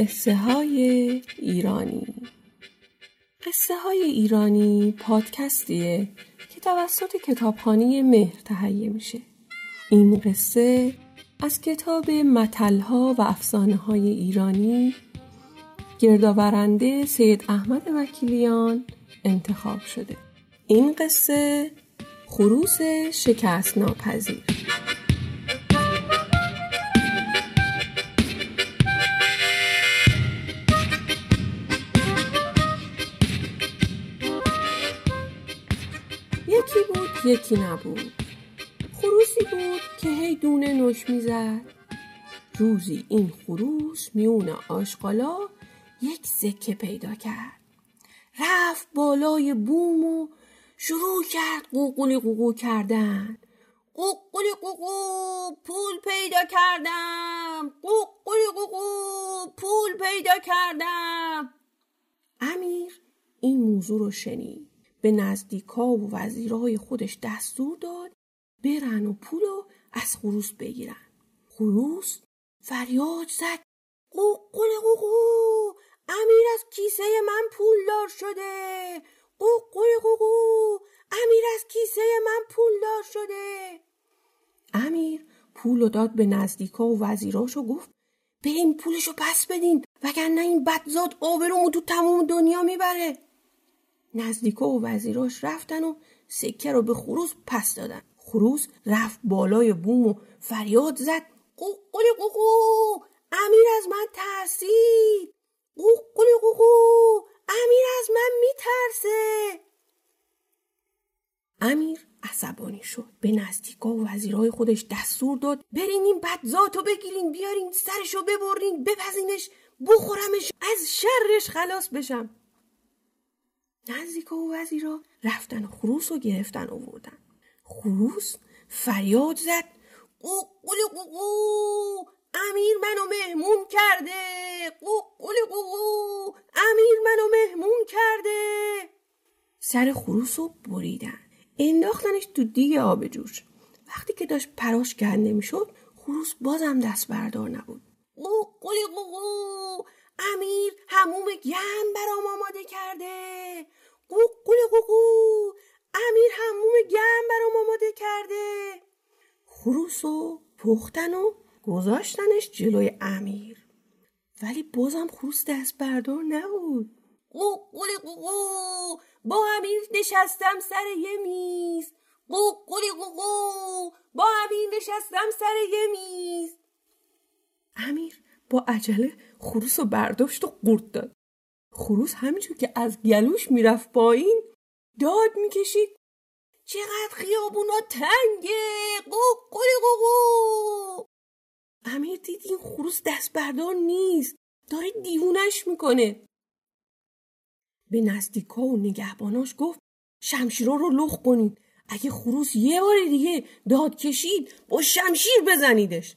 قصه های ایرانی. قصه های ایرانی پادکستیه که توسط کتابخانه مهر تهیه میشه. این قصه از کتاب متلها و افسانه های ایرانی گردآورنده سید احمد وکیلیان انتخاب شده. این قصه خروس شکست ناپذیر یکی بود یکی نبود. خروسی بود که هی دونه نوش می‌زد. روزی این خروس میون آشقالا یک سکه پیدا کرد. رفت بالای بوم و شروع کرد قوقلی قوقو کردن. قوقلی قوقو پول پیدا کردم. قوقلی قوقو پول پیدا کردم. امیر این موضوع رو شنید. به نزدیکا و وزیرای خودش دستور داد برن و پول رو از خروس بگیرن. خروس فریاد زد. قوقل قوقو امیر از کیسه من پول دار شده. قوقل قوقو امیر از کیسه من پول دار شده. امیر پول داد به نزدیکا و وزیراش و گفت بریم پولشو پس بدین وگرنه این بدزاد آبرومو تو تمام دنیا می‌بره. نزدیکا و وزیراش رفتن و سکه رو به خروس پس دادن. خروس رفت بالای بوم و فریاد زد. قوقلی قوقو امیر از من ترسید. قوقلی قوقو امیر از من میترسه. امیر عصبانی شد. به نزدیکا و وزیرای خودش دستور داد. برین این بدزاتو بگیرین بیارین سرشو ببرین بپزینش بخورمش از شرش خلاص بشم. نزدیکا و وزیرا رفتن خروس رو گرفتن آوردن خروس فریاد زد. قوقلی قوقو امیر منو مهمون کرده. قوقلی قوقو امیر منو مهمون کرده. سر خروس رو بریدن. انداختنش تو دیگ آب جوش. وقتی که داشت پراش کنده می‌شد خروس بازم دست بردار نبود. قوقلی قوقو امیر هموم گم برام آماده کرده. قوقلی قوقو امیر هموم گم برام آماده کرده. خروس و پختن و گذاشتنش جلوی امیر. ولی بازم خروس دست بردار نبود. قوقلی قوقو با امیر نشستم سر یه میز. قوقلی قوقو با امیر نشستم سر یه میز. امیر با عجله خروس رو برداشت و قورت داد. خروس همینجور که از گلوش می‌رفت پایین داد می‌کشید. چقدر خیابونا تنگه! قوقلی قوقو امیر دید این خروس دست بردار نیست. داره دیوونش می‌کنه. به نزدیکا و نگهباناش گفت شمشیرا رو لخ کنید. اگه خروس یه بار دیگه داد کشید با شمشیر بزنیدش.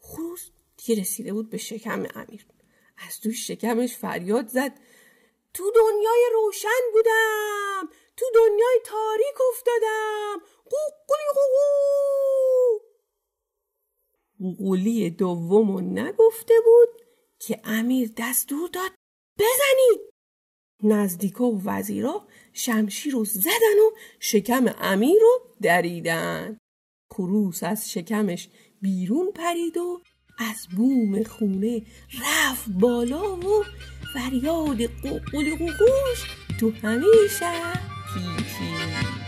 خروس دیگه رسیده بود به شکم امیر. از توی شکمش فریاد زد. تو دنیای روشن بودم. تو دنیای تاریک افتادم. قوقلی قوقو. قوقلی دومو نگفته بود که امیر دستور داد بزنید. نزدیکا و وزیرا شمشیر رو زدن و شکم امیر رو دریدن. خروس از شکمش بیرون پرید و از بوم خونه رفت بالا و فریاد قوقلی قوقوش تو همیشه پیچید.